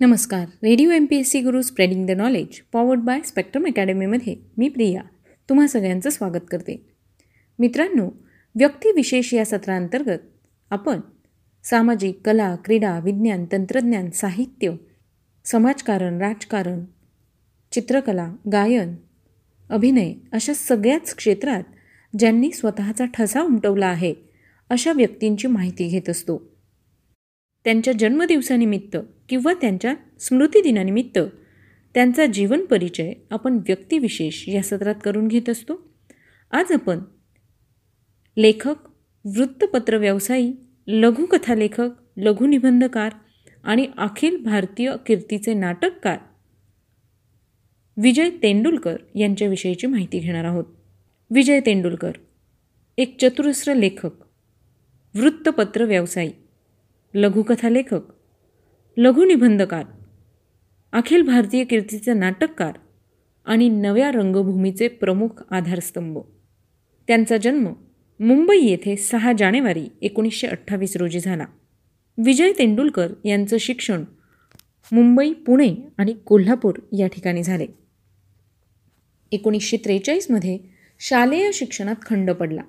नमस्कार. Radio M P S C guru spreading the knowledge powered by Spectrum अकॅडमीमध्ये मी प्रिया तुम्हा सगळ्यांचं स्वागत करते. मित्रांनो व्यक्तिविशेष या सत्रांतर्गत आपण सामाजिक कला क्रीडा विज्ञान तंत्रज्ञान साहित्य समाजकारण राजकारण चित्रकला गायन अभिनय अशा सगळ्याच क्षेत्रात ज्यांनी स्वतःचा ठसा उमटवला आहे अशा व्यक्तींची माहिती घेत असतो. त्यांच्या जन्मदिवसानिमित्त किंवा त्यांच्या स्मृतिदिनानिमित्त त्यांचा जीवन परिचय आपण व्यक्तिविशेष या सत्रात करून घेत असतो. आज आपण लेखक वृत्तपत्र व्यवसायी लघुकथा लेखक लघुनिबंधकार आणि अखिल भारतीय कीर्तीचे नाटककार विजय तेंडुलकर यांच्याविषयीची माहिती घेणार आहोत. विजय तेंडुलकर एक चतुरस्र लेखक वृत्तपत्र व्यवसायी लघुकथा लेखक लघुनिबंधकार अखिल भारतीय कीर्तीचे नाटककार आणि नव्या रंगभूमीचे प्रमुख आधारस्तंभ. त्यांचा जन्म मुंबई येथे सहा जानेवारी एकोणीसशे अठ्ठावीस रोजी झाला. विजय तेंडुलकर यांचं शिक्षण मुंबई पुणे आणि कोल्हापूर या ठिकाणी झाले. एकोणीसशे त्रेचाळीसमध्ये शालेय शिक्षणात खंड पडला.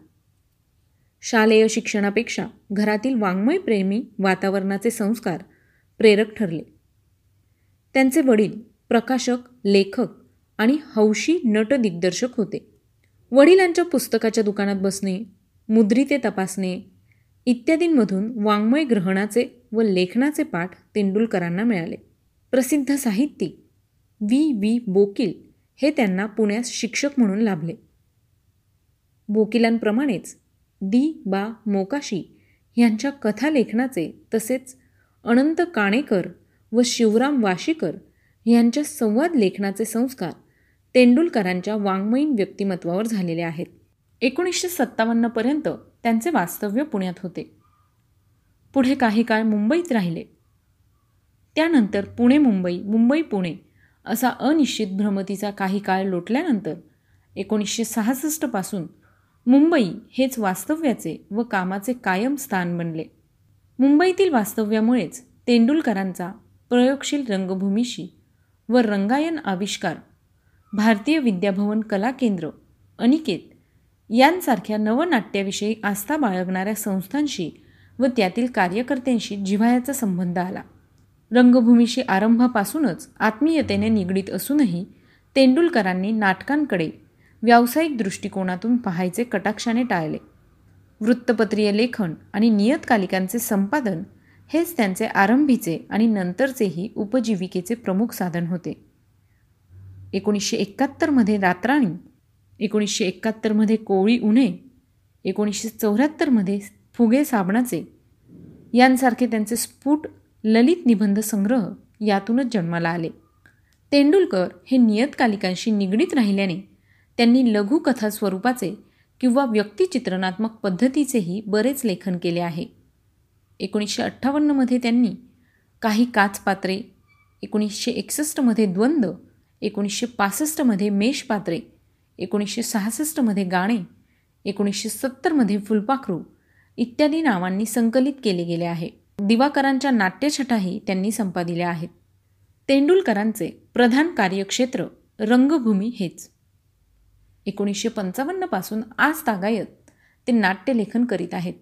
शालेय शिक्षणापेक्षा घरातील वाङ्मयप्रेमी वातावरणाचे संस्कार प्रेरक ठरले. त्यांचे वडील प्रकाशक लेखक आणि हौशी नट दिग्दर्शक होते. वडिलांच्या पुस्तकाच्या दुकानात बसणे मुद्रिते तपासणे इत्यादींमधून वाङ्मय ग्रहणाचे व लेखनाचे पाठ तेंडुलकरांना मिळाले. प्रसिद्ध साहित्यिक वी वी बोकील हे त्यांना पुण्यास शिक्षक म्हणून लाभले. बोकिलांप्रमाणेच दी बा. मोकाशी यांच्या कथालेखनाचे तसेच अनंत काणेकर व शिवराम वाशीकर यांच्या संवाद लेखनाचे संस्कार तेंडुलकरांच्या वाङ्मयीन व्यक्तिमत्वावर झालेले आहेत. एकोणीसशे सत्तावन्नपर्यंत त्यांचे वास्तव्य पुण्यात होते. पुढे काही काळ मुंबईत राहिले. त्यानंतर पुणे मुंबई मुंबई पुणे असा अनिश्चित भ्रमतीचा काही काळ लोटल्यानंतर एकोणीसशे सहासष्टपासून मुंबई हेच वास्तव्याचे व कामाचे कायम स्थान बनले. मुंबईतील वास्तव्यामुळेच तेंडुलकरांचा प्रयोगशील रंगभूमीशी व रंगायन आविष्कार भारतीय विद्याभवन कला केंद्र अनिकेत यांसारख्या नवनाट्याविषयी आस्था बाळगणाऱ्या संस्थांशी व त्यातील कार्यकर्त्यांशी जिव्हाळ्याचा संबंध आला. रंगभूमीशी आरंभापासूनच आत्मीयतेने निगडीत असूनही तेंडुलकरांनी नाटकांकडे व्यावसायिक दृष्टिकोनातून पाहायचे कटाक्षाने टाळले. वृत्तपत्रीय लेखन आणि नियतकालिकांचे संपादन हेच त्यांचे आरंभीचे आणि नंतरचेही उपजीविकेचे प्रमुख साधन होते. एकोणीसशे एकाहत्तरमध्ये रात्राणी एकोणीसशे एकाहत्तरमध्ये कोळी उन्हे एकोणीसशे चौऱ्याहत्तरमध्ये फुगे साबणाचे यांसारखे त्यांचे स्फुट ललित निबंध संग्रह यातूनच जन्माला आले. तेंडुलकर हे नियतकालिकांशी निगडीत राहिल्याने त्यांनी लघुकथा स्वरूपाचे किंवा व्यक्तिचित्रणात्मक पद्धतीचेही बरेच लेखन केले आहे. एकोणीसशे अठ्ठावन्नमध्ये त्यांनी काही काचपात्रे एकोणीसशे एकसष्टमध्ये द्वंद्व एकोणीसशे पासष्टमध्ये मेषपात्रे एकोणीसशे सहासष्टमध्ये गाणे एकोणीसशे सत्तरमध्ये फुलपाखरू इत्यादी नावांनी संकलित केले गेले आहे. दिवाकरांच्या नाट्यछटाही त्यांनी संपादिल्या आहेत. तेंडुलकरांचे प्रधान कार्यक्षेत्र रंगभूमी हेच. एकोणीसशे पंचावन्नपासून आज तागायत ते नाट्यलेखन करीत आहेत.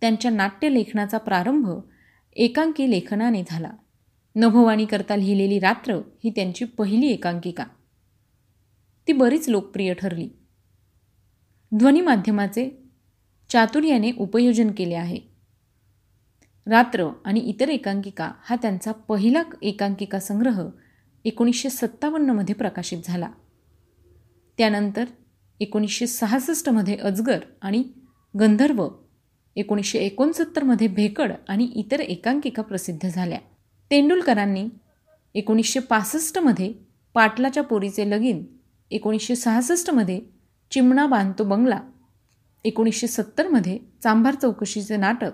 त्यांच्या नाट्यलेखनाचा प्रारंभ एकांकी लेखनाने झाला. नभोवाणीकरता लिहिलेली रात्र ही त्यांची पहिली एकांकिका. ती बरीच लोकप्रिय ठरली. ध्वनीमाध्यमाचे चातुर्याने उपयोजन केले आहे. रात्र आणि इतर एकांकिका हा त्यांचा पहिला एकांकिका संग्रह एकोणीसशे सत्तावन्नमध्ये प्रकाशित झाला. त्यानंतर एकोणीसशे सहासष्टमध्ये अजगर आणि गंधर्व एकोणीसशे एकोणसत्तरमध्ये भेकड आणि इतर एकांकिका प्रसिद्ध झाल्या. तेंडुलकरांनी एकोणीसशे पासष्टमध्ये पाटलाच्या पोरीचे लगीन एकोणीसशे सहासष्टमध्ये चिमणा बांधतो बंगला एकोणीसशे सत्तरमध्ये चांभार चौकशीचे नाटक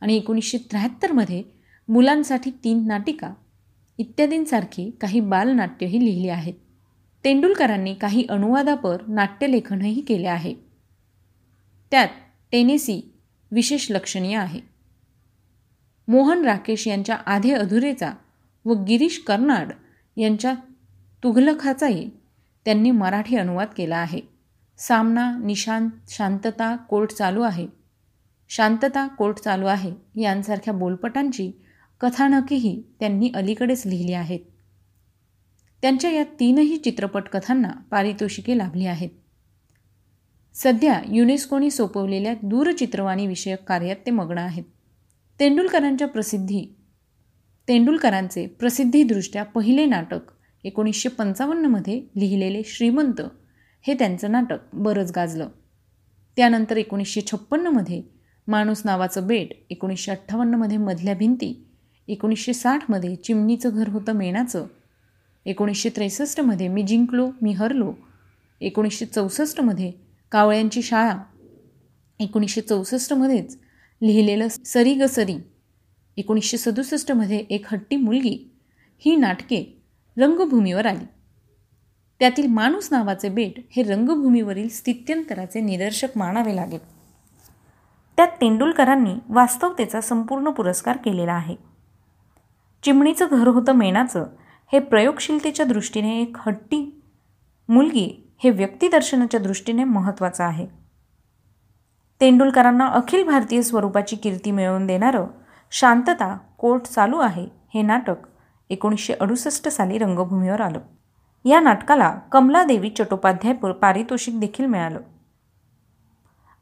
आणि एकोणीसशे त्र्याहत्तरमध्ये मुलांसाठी तीन नाटिका इत्यादींसारखी काही बालनाट्यही लिहिली आहेत. तेंडुलकरांनी काही अनुवादापर नाट्यलेखनही केले आहे. त्यात टेनेसी विशेष लक्षणीय आहे. मोहन राकेश यांच्या आधे अधुरेचा व गिरीश कर्नाड यांच्या तुघलखाचाही त्यांनी मराठी अनुवाद केला आहे. सामना निशांत शांतता कोर्ट चालू आहे. शांतता कोर्ट चालू आहे यांसारख्या बोलपटांची कथानकेही त्यांनी अलीकडेच लिहिली आहेत. त्यांच्या या तीनही चित्रपट कथांना पारितोषिके लाभली आहेत. सध्या युनेस्कोनी सोपवलेल्या दूरचित्रवाणी विषयक कार्यात ते मग्न आहेत. तेंडुलकरांच्या प्रसिद्धी तेंडुलकरांचे प्रसिद्धीदृष्ट्या पहिले नाटक एकोणीसशे पंचावन्नमध्ये लिहिलेले श्रीमंत हे त्यांचं नाटक बरंच गाजलं. त्यानंतर एकोणीसशे छप्पन्नमध्ये माणूस नावाचं बेट एकोणीसशे अठ्ठावन्नमध्ये मधल्या भिंती एकोणीसशे साठमध्ये चिमणीचं घर होतं मेणाचं एकोणीसशे त्रेसष्टमध्ये मी जिंकलो मी हरलो. एकोणीसशे चौसष्टमध्ये कावळ्यांची शाळा. एकोणीसशे चौसष्टमध्येच लिहिलेलं सरी ग सरी. एकोणीसशे सदुसष्टमध्ये एक हट्टी मुलगी ही नाटके रंगभूमीवर आली. त्यातील माणूस नावाचे बेट हे रंगभूमीवरील स्थित्यंतराचे निदर्शक मानावे लागेल. त्यात तेंडुलकरांनी वास्तवतेचा संपूर्ण पुरस्कार केलेला आहे. चिमणीचं घर होतं मेणाचं हे प्रयोगशीलतेच्या दृष्टीने एक हट्टी. मुलगी हे व्यक्तिदर्शनाच्या दृष्टीने महत्त्वाचं आहे. तेंडुलकरांना अखिल भारतीय स्वरूपाची कीर्ती मिळवून देणारं शांतता कोर्ट चालू आहे हे नाटक एकोणीसशे अडुसष्ट साली रंगभूमीवर आलं. या नाटकाला कमलादेवी चट्टोपाध्याय पारितोषिक देखील मिळालं.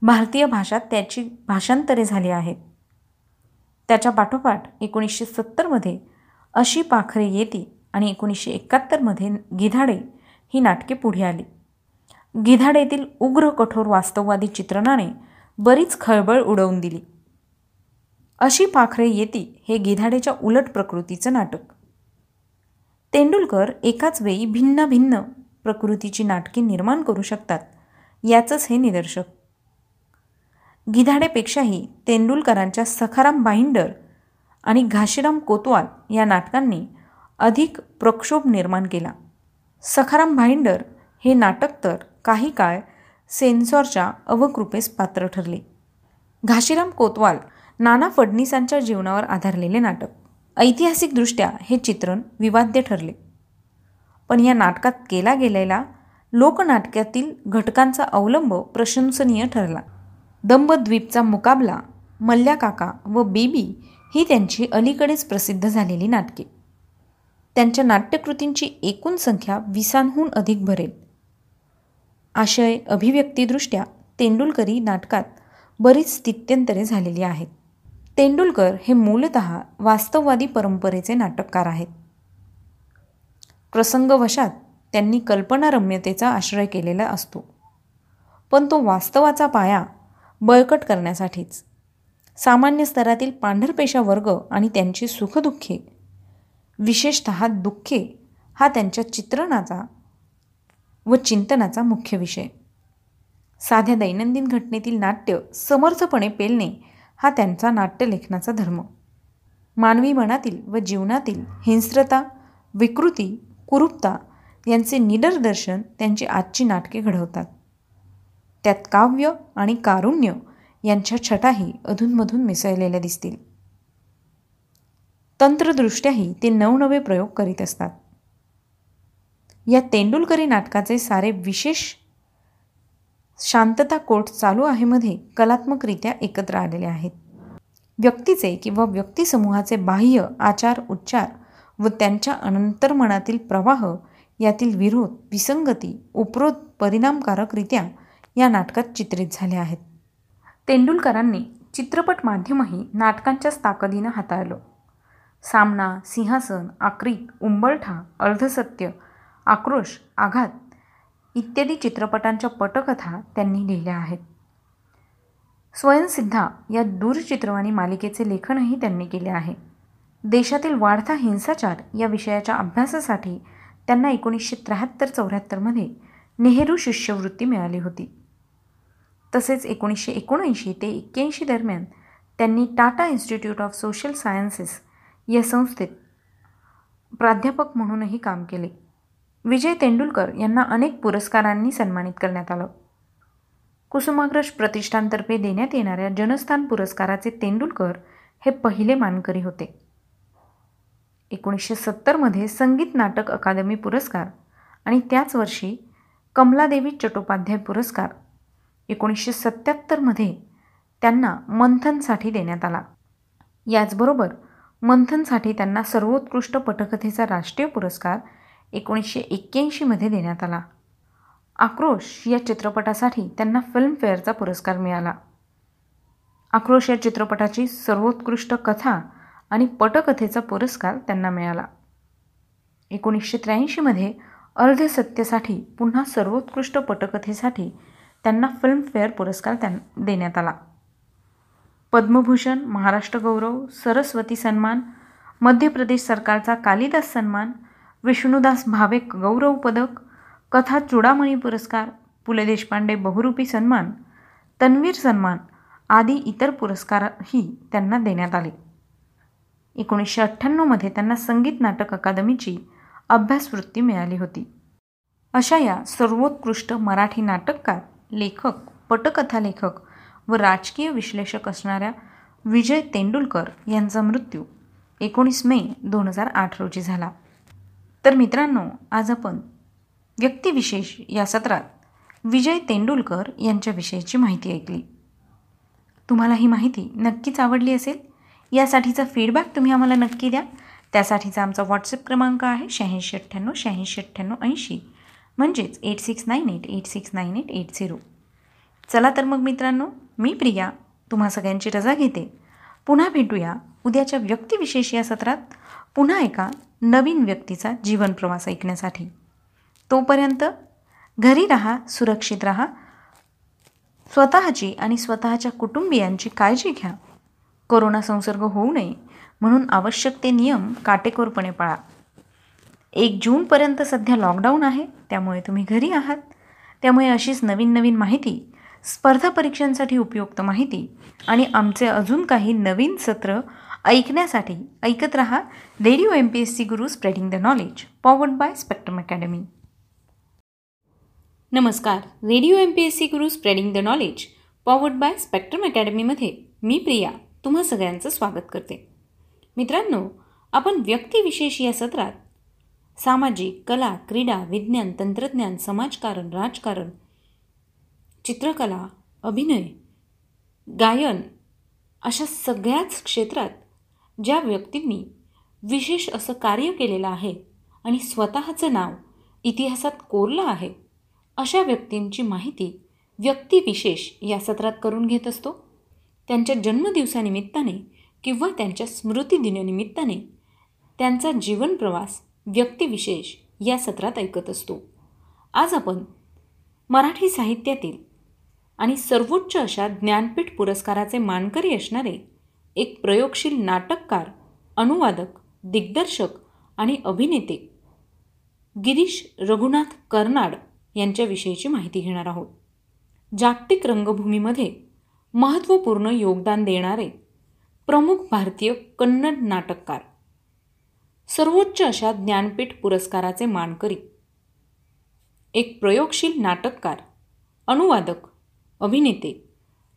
भारतीय भाषात त्याची भाषांतरे झाली आहेत. त्याच्या पाठोपाठ एकोणीसशे सत्तरमध्ये अशी पाखरे येती आणि एकोणीसशे एकाहत्तरमध्ये गिधाडे ही नाटके पुढे आली. गिधाडेतील उग्र कठोर वास्तववादी चित्रणाने बरीच खळबळ उडवून दिली. अशी पाखरे येती हे गिधाडेच्या उलट प्रकृतीचं नाटक. तेंडुलकर एकाच वेळी भिन्न भिन्न प्रकृतीची नाटके निर्माण करू शकतात याचंच हे निदर्शक. गिधाडेपेक्षाही तेंडुलकरांच्या सखाराम बाइंडर आणि घाशीराम कोतवाल या नाटकांनी अधिक प्रक्षोभ निर्माण केला. सखाराम भाईंडर हे नाटक तर काही काळ सेन्सॉरच्या अवकृपेस पात्र ठरले. घाशीराम कोतवाल नाना फडणीसांच्या जीवनावर आधारलेले नाटक. ऐतिहासिकदृष्ट्या हे चित्रण विवाद्य ठरले. पण या नाटकात केला गेलेला लोकनाटकातील घटकांचा अवलंब प्रशंसनीय ठरला. दंबद्वीपचा मुकाबला मल्ल्याकाका व बेबी ही त्यांची अलीकडेच प्रसिद्ध झालेली नाटके. त्यांच्या नाट्यकृतींची एकूण संख्या विसांहून अधिक भरेल. आशय अभिव्यक्तीदृष्ट्या तेंडुलकरी नाटकात बरीच स्थित्यंतरे झालेली आहेत. तेंडुलकर हे मूलत वास्तववादी परंपरेचे नाटककार आहेत. प्रसंगवशात त्यांनी कल्पनारम्यतेचा आश्रय केलेला असतो. पण तो वास्तवाचा पाया बळकट करण्यासाठीच. सामान्य स्तरातील पांढरपेशा वर्ग आणि त्यांची सुखदुःखे विशेषत दुःखे हा त्यांच्या चित्रणाचा व चिंतनाचा मुख्य विषय. साध्या दैनंदिन घटनेतील नाट्य समर्थपणे पेलणे हा त्यांचा नाट्यलेखनाचा धर्म. मानवी मनातील व जीवनातील हिंस्रता विकृती कुरूपता यांचे निदर्दर्शन त्यांची आजची नाटके घडवतात. त्यात काव्य आणि कारुण्य यांच्या छटाही अधूनमधून मिसळलेल्या दिसतील. तंत्रदृष्ट्याही ते नवनवे प्रयोग करीत असतात. या तेंडुलकरी नाटकाचे सारे विशेष शांतता कोट चालू आहे मध्ये कलात्मकरित्या एकत्र आलेले आहेत. व्यक्तीचे किंवा व्यक्तिसमूहाचे बाह्य आचार उच्चार व त्यांच्या अनंतर्मनातील प्रवाह यातील विरोध विसंगती उपरोध परिणामकारकरित्या या नाटकात चित्रित झाले आहेत. तेंडुलकरांनी चित्रपट माध्यमही नाटकांच्याच ताकदीनं हाताळलं. सामना सिंहासन आक्रीत उंबरठा अर्धसत्य आक्रोश आघात इत्यादी चित्रपटांच्या पटकथा त्यांनी लिहिल्या आहेत. स्वयंसिद्धा या दूरचित्रवाणी मालिकेचे लेखनही त्यांनी केले आहे. देशातील वाढता हिंसाचार या विषयाच्या अभ्यासासाठी त्यांना एकोणीसशे त्र्याहत्तर चौऱ्याहत्तरमध्ये नेहरू शिष्यवृत्ती मिळाली होती. तसेच एकोणीसशे एकोणऐंशी ते एक्क्याऐंशी दरम्यान त्यांनी Tata institute of social sciences या संस्थेत प्राध्यापक म्हणूनही काम केले. विजय तेंडुलकर यांना अनेक पुरस्कारांनी सन्मानित करण्यात आलं. कुसुमाग्रज प्रतिष्ठानतर्फे देण्यात येणाऱ्या जनस्थान पुरस्काराचे तेंडुलकर हे पहिले मानकरी होते. एकोणीसशे सत्तरमध्ये संगीत नाटक अकादमी पुरस्कार आणि त्याच वर्षी कमलादेवी चट्टोपाध्याय पुरस्कार एकोणीसशे सत्याहत्तरमध्ये त्यांना मंथनसाठी देण्यात आला. याचबरोबर मंथनसाठी त्यांना सर्वोत्कृष्ट पटकथेचा राष्ट्रीय पुरस्कार एकोणीसशे एक्क्याऐंशीमध्ये देण्यात आला. आक्रोश या चित्रपटासाठी त्यांना फिल्मफेअरचा पुरस्कार मिळाला. आक्रोश या चित्रपटाची सर्वोत्कृष्ट कथा आणि पटकथेचा पुरस्कार त्यांना मिळाला. एकोणीसशे त्र्याऐंशीमध्ये अर्धसत्यसाठी पुन्हा सर्वोत्कृष्ट पटकथेसाठी त्यांना फिल्मफेअर पुरस्कार त्यां देण्यात आला. पद्मभूषण महाराष्ट्र गौरव सरस्वती सन्मान मध्य प्रदेश सरकारचा कालिदास सन्मान विष्णुदास भावे गौरव पदक कथा चुडामणी पुरस्कार पु ल देशपांडे बहुरूपी सन्मान तन्वीर सन्मान आदी इतर पुरस्कारही त्यांना देण्यात आले. एकोणीसशे अठ्ठ्याण्णवमध्ये त्यांना संगीत नाटक अकादमीची अभ्यासवृत्ती मिळाली होती. अशा या सर्वोत्कृष्ट मराठी नाटककार लेखक पटकथा लेखक व राजकीय विश्लेषक असणाऱ्या विजय तेंडुलकर यांचा मृत्यू एकोणीस मे दोन हजार आठ रोजी झाला. तर मित्रांनो आज आपण व्यक्तिविशेष या सत्रात विजय तेंडुलकर यांच्याविषयीची माहिती ऐकली. तुम्हाला ही माहिती नक्कीच आवडली असेल. यासाठीचा फीडबॅक तुम्ही आम्हाला नक्की द्या. त्यासाठीचा आमचा व्हॉट्सअप क्रमांक आहे शहाऐंशी अठ्ठ्याण्णव शहाऐंशी अठ्ठ्याण्णव ऐंशी. म्हणजेच eight six nine eight eight six nine eight eight zero चला तर मग मित्रांनो मी प्रिया तुम्हा सगळ्यांची रजा घेते. पुन्हा भेटूया उद्याच्या व्यक्तिविशेष या सत्रात. पुन्हा एका नवीन व्यक्तीचा जीवन प्रवास ऐकण्यासाठी. तोपर्यंत घरी राहा सुरक्षित राहा. स्वतःची आणि स्वतःच्या कुटुंबियांची काळजी घ्या. कोरोना संसर्ग होऊ नये म्हणून आवश्यक ते नियम काटेकोरपणे पाळा. एक जूनपर्यंत सध्या लॉकडाऊन आहे त्यामुळे तुम्ही घरी आहात. त्यामुळे अशीच नवीन नवीन माहिती स्पर्धा परीक्षांसाठी उपयुक्त माहिती आणि आमचे अजून काही नवीन सत्र ऐकण्यासाठी ऐकत रहा radio M P S C guru spreading the knowledge powered by Spectrum academy नमस्कार radio M P S C guru spreading the knowledge powered by Spectrum अकॅडमीमध्ये मी प्रिया तुम्हा सगळ्यांचं स्वागत करते. मित्रांनो आपण व्यक्तिविशेष या सत्रात सामाजिक कला क्रीडा विज्ञान तंत्रज्ञान समाजकारण राजकारण चित्रकला अभिनय गायन अशा सगळ्याच क्षेत्रात ज्या व्यक्तींनी विशेष असं कार्य केलेलं आहे आणि स्वतःचं नाव इतिहासात कोरलं आहे अशा व्यक्तींची माहिती व्यक्तिविशेष या सत्रात करून घेत असतो. त्यांच्या जन्मदिवसानिमित्ताने किंवा त्यांच्या स्मृतिदिनानिमित्ताने त्यांचा जीवनप्रवास व्यक्तिविशेष या सत्रात ऐकत असतो. आज आपण मराठी साहित्यातील आणि सर्वोच्च अशा ज्ञानपीठ पुरस्काराचे मानकरी असणारे एक प्रयोगशील नाटककार अनुवादक दिग्दर्शक आणि अभिनेते गिरीश रघुनाथ कर्नाड यांच्याविषयीची माहिती घेणार आहोत. जागतिक रंगभूमीमध्ये महत्त्वपूर्ण योगदान देणारे प्रमुख भारतीय कन्नड नाटककार सर्वोच्च अशा ज्ञानपीठ पुरस्काराचे मानकरी एक प्रयोगशील नाटककार अनुवादक अभिनेते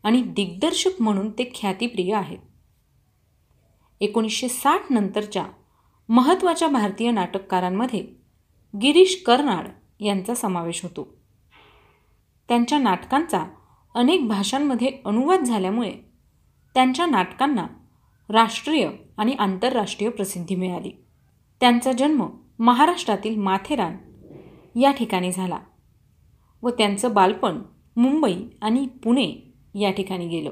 आणि दिग्दर्शक म्हणून ते ख्यातिप्रिय आहेत. एकोणीसशे साठ नंतरच्या महत्त्वाच्या भारतीय नाटककारांमध्ये गिरीश कर्नाड यांचा समावेश होतो. त्यांच्या नाटकांचा अनेक भाषांमध्ये अनुवाद झाल्यामुळे त्यांच्या नाटकांना राष्ट्रीय आणि आंतरराष्ट्रीय प्रसिद्धी मिळाली. त्यांचा जन्म महाराष्ट्रातील माथेरान या ठिकाणी झाला व त्यांचं बालपण मुंबई आणि पुणे या ठिकाणी गेलं.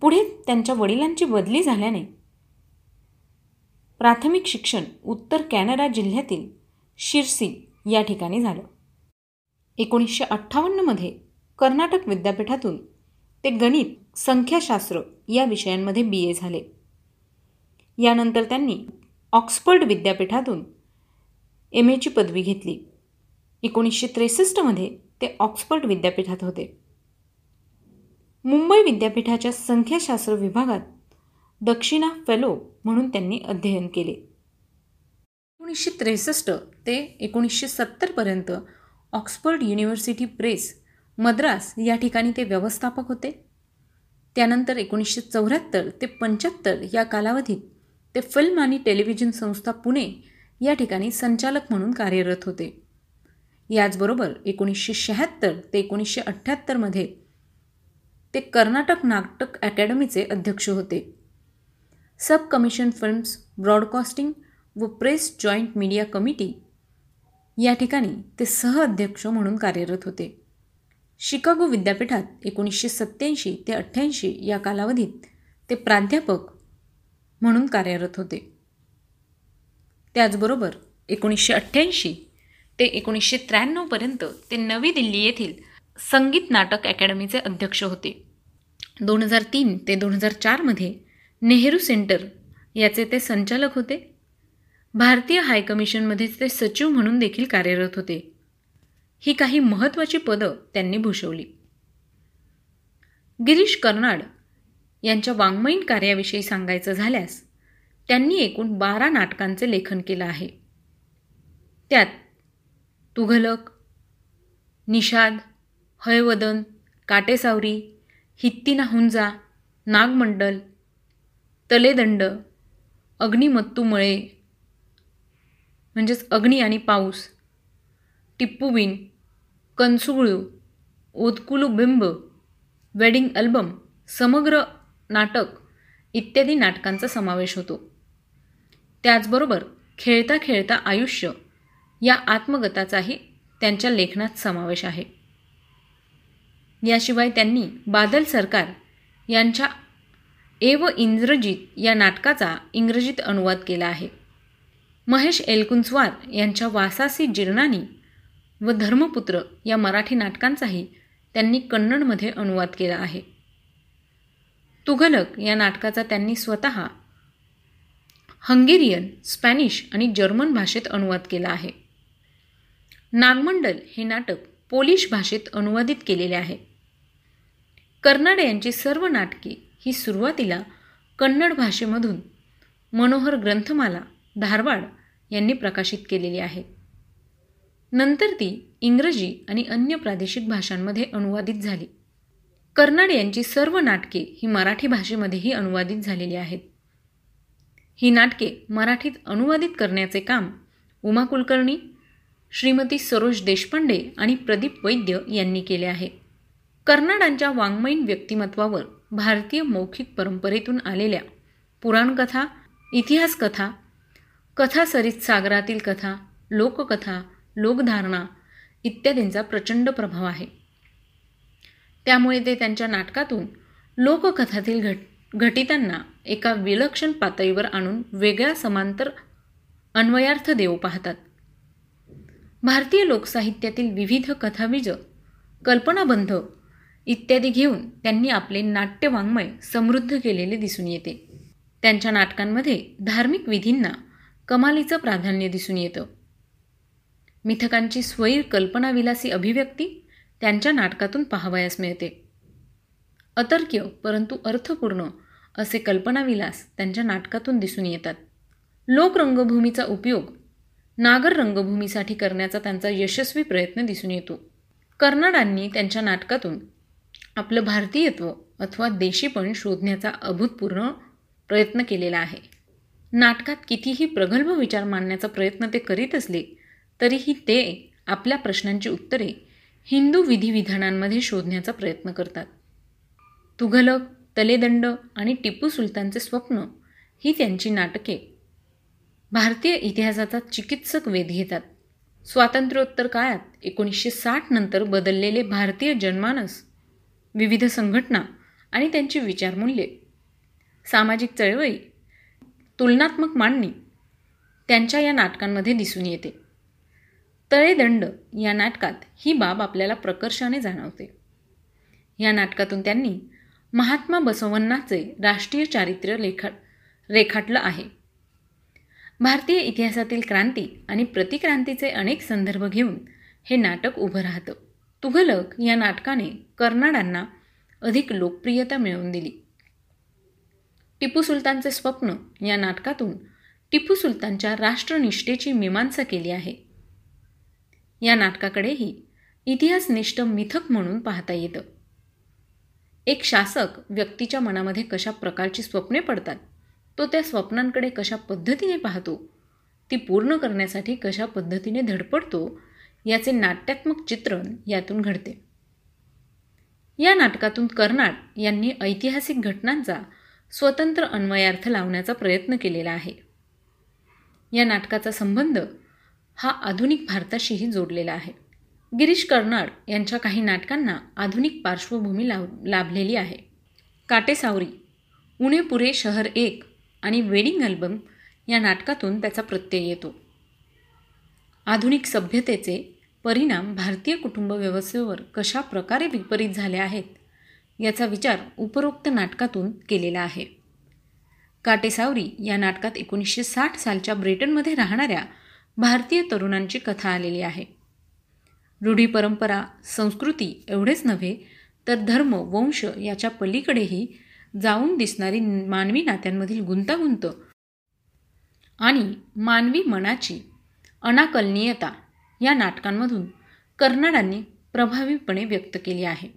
पुढे त्यांच्या वडिलांची बदली झाल्याने प्राथमिक शिक्षण उत्तर कॅनडा जिल्ह्यातील शिरसी या ठिकाणी झालं. एकोणीसशे अठ्ठावन्नमध्ये कर्नाटक विद्यापीठातून ते गणित संख्याशास्त्र या विषयांमध्ये बी ए झाले. यानंतर त्यांनी ऑक्सफर्ड विद्यापीठातून एम एची पदवी घेतली. एकोणीसशे त्रेसष्टमध्ये ते ऑक्सफर्ड विद्यापीठात होते. मुंबई विद्यापीठाच्या संख्याशास्त्र विभागात दक्षिणा फेलो म्हणून त्यांनी अध्ययन केले. एकोणीसशे त्रेसष्ट ते एकोणीसशे सत्तरपर्यंत ऑक्सफर्ड युनिव्हर्सिटी प्रेस मद्रास या ठिकाणी ते व्यवस्थापक होते. त्यानंतर एकोणीसशे चौऱ्याहत्तर ते पंच्याहत्तर या कालावधीत ते फिल्म आणि टेलिव्हिजन संस्था पुणे या ठिकाणी संचालक म्हणून कार्यरत होते. याचबरोबर एकोणीसशे शहात्तर ते एकोणीसशे अठ्ठ्याहत्तरमध्ये ते कर्नाटक नाटक अकॅडमीचे अध्यक्ष होते. सब कमिशन फिल्म्स ब्रॉडकास्टिंग व प्रेस जॉईंट मीडिया कमिटी या ठिकाणी ते सहअध्यक्ष म्हणून कार्यरत होते. शिकागो विद्यापीठात एकोणीसशे सत्त्याऐंशी ते अठ्ठ्याऐंशी या कालावधीत ते प्राध्यापक म्हणून कार्यरत होते. त्याचबरोबर एकोणीसशे अठ्ठ्याऐंशी ते एकोणीसशे त्र्याण्णवपर्यंत ते नवी दिल्ली येथील संगीत नाटक अकॅडमीचे अध्यक्ष होते. दोन हजार तीन ते दोन हजार चारमध्ये नेहरू सेंटर याचे ते संचालक होते. भारतीय हायकमिशनमध्ये ते सचिव म्हणून देखील कार्यरत होते. ही काही महत्त्वाची पदं त्यांनी भूषवली. गिरीश कर्नाड यांच्या वाङ्मयीन कार्याविषयी सांगायचं झाल्यास त्यांनी एकूण बारा नाटकांचे लेखन केलं आहे. त्यात तुघलक निषाद हयवदन काटेसावरी हित्तिना हुंजा नागमंडल तलेदंड अग्निमत्तूमळे म्हणजेच अग्नी आणि पाऊस टिप्पूविन कनसुगळू ओदकुलू बिंब वेडिंग अल्बम समग्र नाटक इत्यादी नाटकांचा समावेश होतो. त्याचबरोबर खेळता खेळता आयुष्य या आत्मगताचाही त्यांच्या लेखनात समावेश आहे. याशिवाय त्यांनी बादल सरकार यांच्या एव इंद्रजित या नाटकाचा इंग्रजीत अनुवाद केला आहे. महेश एलकुंचवार यांच्या वासासी जीर्णानी व धर्मपुत्र या मराठी नाटकांचाही त्यांनी कन्नडमध्ये अनुवाद केला आहे. तुघलक या नाटकाचा त्यांनी स्वतः हंगेरियन स्पॅनिश आणि जर्मन भाषेत अनुवाद केला आहे. नागमंडल हे नाटक पोलिश भाषेत अनुवादित केलेले आहे. कर्नाड यांची सर्व नाटके ही सुरुवातीला कन्नड भाषेमधून मनोहर ग्रंथमाला धारवाड यांनी प्रकाशित केलेली आहे. नंतर ती इंग्रजी आणि अन्य प्रादेशिक भाषांमध्ये अनुवादित झाली. कर्नाड यांची सर्व नाटके ही मराठी भाषेमध्येही अनुवादित झालेली आहेत. ही नाटके मराठीत अनुवादित करण्याचे काम उमा कुलकर्णी श्रीमती सरोज देशपांडे आणि प्रदीप वैद्य यांनी केले आहे. कर्नाडांच्या वाङ्मयीन व्यक्तिमत्वावर भारतीय मौखिक परंपरेतून आलेल्या पुराणकथा इतिहासकथा कथा सरित सागरातील कथा लोककथा लोकधारणा इत्यादींचा प्रचंड प्रभाव आहे. त्यामुळे ते त्यांच्या नाटकातून लोककथातील घट घटितांना एका विलक्षण पातळीवर आणून वेगळा समांतर अन्वयार्थ देऊ पाहतात. भारतीय लोकसाहित्यातील विविध कथाबीज कल्पनाबंध इत्यादी घेऊन त्यांनी आपले नाट्यवाङ्मय समृद्ध केलेले दिसून येते. त्यांच्या नाटकांमध्ये धार्मिक विधींना कमालीचं प्राधान्य दिसून येतं. मिथकांची स्वैर कल्पनाविलासी अभिव्यक्ती त्यांच्या नाटकातून पाहावयास मिळते. अतर्क्य परंतु अर्थपूर्ण असे कल्पनाविलास त्यांच्या नाटकातून दिसून येतात. लोकरंगभूमीचा उपयोग नागर रंगभूमीसाठी करण्याचा त्यांचा यशस्वी प्रयत्न दिसून येतो. कर्नाडांनी त्यांच्या नाटकातून आपलं भारतीयत्व अथवा देशीपण शोधण्याचा अभूतपूर्ण प्रयत्न केलेला आहे. नाटकात कितीही प्रगल्भ विचार मांडण्याचा प्रयत्न ते करीत असले तरीही ते आपल्या प्रश्नांची उत्तरे हिंदू विधिविधानांमध्ये शोधण्याचा प्रयत्न करतात. तुघलक तलेदंड आणि टिपू सुलतानचे स्वप्न ही त्यांची नाटके भारतीय इतिहासाचा चिकित्सक वेध घेतात. स्वातंत्र्योत्तर काळात एकोणीसशे साठ नंतर बदललेले भारतीय जनमानस विविध संघटना आणि त्यांची विचारमूल्ये सामाजिक चळवळी तुलनात्मक मांडणी त्यांच्या या नाटकांमध्ये दिसून येते. तळेदंड या नाटकात ही बाब आपल्याला प्रकर्षाने जाणवते. या नाटकातून त्यांनी महात्मा बसवन्नाचे राष्ट्रीय चारित्र्य लेखा रेखाटलं आहे. भारतीय इतिहासातील क्रांती आणि प्रतिक्रांतीचे अनेक संदर्भ घेऊन हे नाटक उभं राहतं. तुघलक या नाटकाने कर्नाडांना अधिक लोकप्रियता मिळवून दिली. टिपू सुलतानचे स्वप्न या नाटकातून टिपू सुलतानच्या राष्ट्रनिष्ठेची मीमांसा केली आहे. या नाटकाकडेही इतिहासनिष्ठ मिथक म्हणून पाहता येतं. एक शासक व्यक्तीच्या मनामध्ये कशा प्रकारची स्वप्ने पडतात तो त्या स्वप्नांकडे कशा पद्धतीने पाहतो? ती पूर्ण करण्यासाठी कशा पद्धतीने धडपडतो? याचे नाट्यात्मक चित्रण यातून घडते. या नाटकातून कर्नाड यांनी ऐतिहासिक घटनांचा स्वतंत्र अन्वयार्थ लावण्याचा प्रयत्न केलेला आहे. या नाटकाचा संबंध हा आधुनिक भारताशीही जोडलेला आहे. गिरीश कर्नाड यांच्या काही नाटकांना आधुनिक पार्श्वभूमी लाव लाभलेली आहे. काटेसावरी उणे पुरे शहर एक आणि वेडिंग अल्बम या नाटकातून त्याचा प्रत्यय येतो. आधुनिक सभ्यतेचे परिणाम भारतीय कुटुंब व्यवस्थेवर कशा प्रकारे विपरीत झाले आहेत याचा विचार उपरोक्त नाटकातून केलेला आहे. काटेसावरी या नाटकात एकोणीसशे साठ सालच्या ब्रिटनमध्ये राहणाऱ्या भारतीय तरुणांची कथा आलेली आहे. रूढी परंपरा संस्कृती एवढेच नव्हे तर धर्म वंश याच्या पलीकडेही जाऊन दिसणारी मानवी नात्यांमधील गुंतागुंत. आणि मानवी मनाची अनाकलनीयता या नाटकांमधून कर्नाडांनी प्रभावीपणे व्यक्त केली आहे.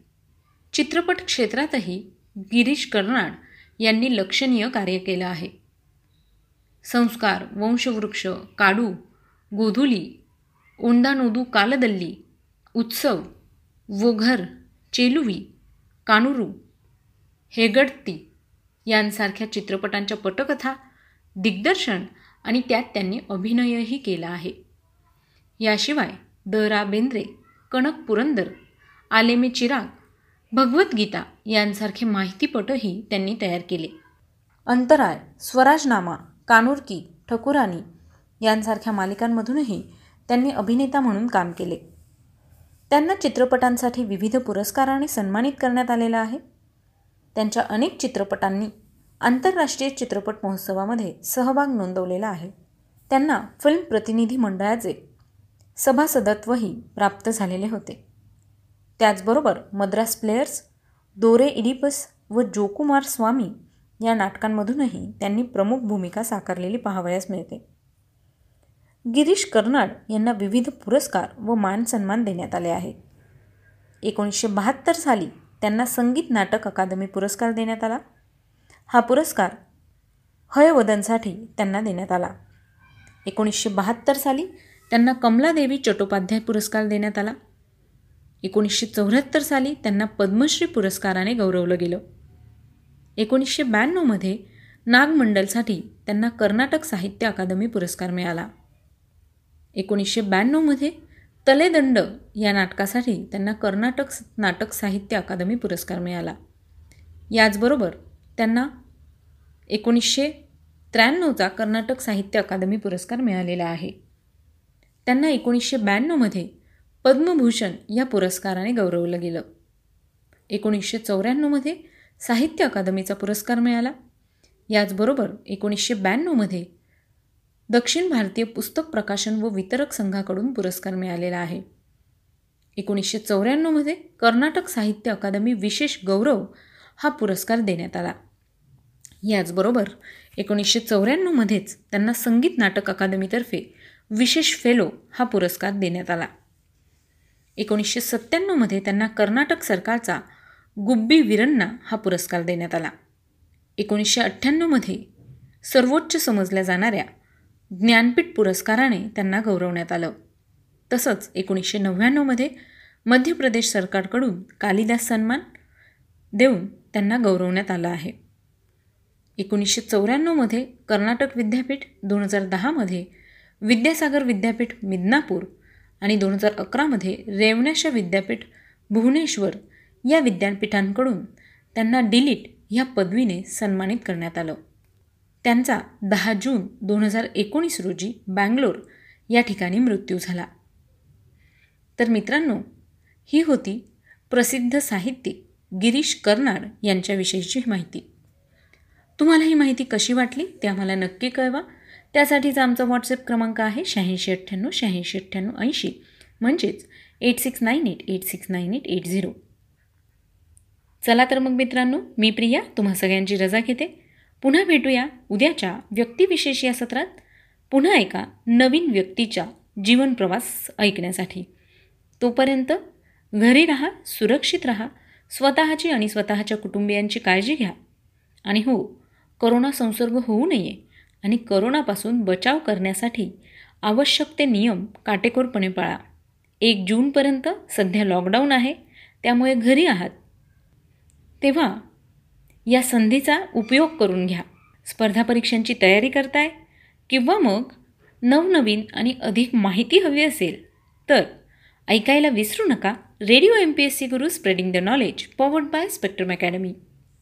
चित्रपट क्षेत्रातही गिरीश कर्नाड यांनी लक्षणीय कार्य केलं आहे. संस्कार वंशवृक्ष काडू गोधुली ओंदानोदू कालदल्ली उत्सव वोघर चेलुवी कानुरू हेगडती यांसारख्या चित्रपटांच्या पटकथा दिग्दर्शन आणि त्यात त्यांनी अभिनयही केला आहे. याशिवाय द रा बेंद्रे कणक पुरंदर आलेमे चिराग भगवद्गीता यांसारखे माहितीपटही त्यांनी तयार केले. अंतराय स्वराजनामा कानुरकी ठकुरानी यांसारख्या मालिकांमधूनही त्यांनी अभिनेता म्हणून काम केले. त्यांना चित्रपटांसाठी विविध पुरस्काराने सन्मानित करण्यात आलेलं आहे. त्यांच्या अनेक चित्रपटांनी आंतरराष्ट्रीय चित्रपट महोत्सवामध्ये सहभाग नोंदवलेला आहे. त्यांना फिल्म प्रतिनिधी मंडळाचे सभासदत्वही प्राप्त झालेले होते. त्याचबरोबर मद्रास प्लेयर्स दोरे इडिपस व जोकुमार स्वामी या नाटकांमधूनही त्यांनी प्रमुख भूमिका साकारलेली पाहावयास मिळते. गिरीश कर्नाड यांना विविध पुरस्कार व मान सन्मान देण्यात आले आहेत. एकोणीसशे बहात्तर साली त्यांना संगीत नाटक अकादमी पुरस्कार देण्यात आला. हा पुरस्कार हयवदनसाठी त्यांना देण्यात आला. एकोणीसशे बहात्तर साली त्यांना कमलादेवी चट्टोपाध्याय पुरस्कार देण्यात आला. एकोणीसशे चौऱ्याहत्तर साली त्यांना पद्मश्री पुरस्काराने गौरवलं गेलं. एकोणीसशे ब्याण्णवमध्ये नागमंडलसाठी त्यांना कर्नाटक साहित्य अकादमी पुरस्कार मिळाला. एकोणीसशे ब्याण्णवमध्ये तलेदंड या नाटकासाठी त्यांना कर्नाटक नाटक साहित्य अकादमी पुरस्कार मिळाला. याचबरोबर त्यांना एकोणीसशे त्र्याण्णवचा कर्नाटक साहित्य अकादमी पुरस्कार मिळालेला आहे. त्यांना एकोणीसशे ब्याण्णवमध्ये पद्मभूषण या पुरस्काराने गौरवलं गेलं. एकोणीसशे चौऱ्याण्णवमध्ये साहित्य अकादमीचा पुरस्कार मिळाला. याचबरोबर एकोणीसशे ब्याण्णवमध्ये दक्षिण भारतीय पुस्तक प्रकाशन व वितरक संघाकडून पुरस्कार मिळालेला आहे. एकोणीसशे चौऱ्याण्णवमध्ये कर्नाटक साहित्य अकादमी विशेष गौरव हा पुरस्कार देण्यात आला. याचबरोबर एकोणीसशे चौऱ्याण्णवमध्येच त्यांना संगीत नाटक अकादमीतर्फे विशेष फेलो हा पुरस्कार देण्यात आला. एकोणीसशे सत्त्याण्णवमध्ये त्यांना कर्नाटक सरकारचा गुब्बी विरन्ना हा पुरस्कार देण्यात आला. एकोणीसशे अठ्ठ्याण्णवमध्ये सर्वोच्च समजल्या जाणाऱ्या ज्ञानपीठ पुरस्काराने त्यांना गौरवण्यात आलं. तसंच एकोणीसशे नव्याण्णवमध्ये मध्य प्रदेश सरकारकडून कालिदास सन्मान देऊन त्यांना गौरवण्यात आलं आहे. एकोणीसशे चौऱ्याण्णवमध्ये कर्नाटक विद्यापीठ दोन हजार दहामध्ये विद्यासागर विद्यापीठ मिदनापूर आणि दोन हजार अकरामध्ये रेवण्याशा विद्यापीठ भुवनेश्वर या विद्यापीठांकडून त्यांना डिलीट ह्या पदवीने सन्मानित करण्यात आलं. त्यांचा दहा जून दोन हजार एकोणीस रोजी बँगलोर या ठिकाणी मृत्यू झाला. तर मित्रांनो ही होती प्रसिद्ध साहित्यिक गिरीश कर्नाड यांच्याविषयीची माहिती. तुम्हाला ही माहिती कशी वाटली ते आम्हाला नक्की कळवा. त्यासाठीचा आमचा व्हॉट्सअप क्रमांक आहे शहाऐंशी अठ्ठ्याण्णव शहाऐंशी अठ्ठ्याण्णव ऐंशी. म्हणजेच eight six nine eight eight six nine eight eight zero. चला तर मग मित्रांनो मी प्रिया तुम्हा सगळ्यांची रजा घेते. पुन्हा भेटूया उद्याच्या व्यक्तिविशेष या सत्रात. पुन्हा एका नवीन व्यक्तीच्या जीवनप्रवास ऐकण्यासाठी. तोपर्यंत घरी राहा सुरक्षित राहा स्वतःची आणि स्वतःच्या कुटुंबियांची काळजी घ्या. आणि हो करोना संसर्ग होऊ नये आणि करोनापासून बचाव करण्यासाठी आवश्यक ते नियम काटेकोरपणे पाळा. एक जूनपर्यंत सध्या लॉकडाऊन आहे त्यामुळे घरी आहात. तेव्हा या संधीचा उपयोग करून घ्या. स्पर्धा परीक्षांची तयारी करताय किंवा मग नवनवीन आणि अधिक माहिती हवी असेल तर ऐकायला विसरू नका. Radio M P S C Guru spreading the knowledge powered by Spectrum Academy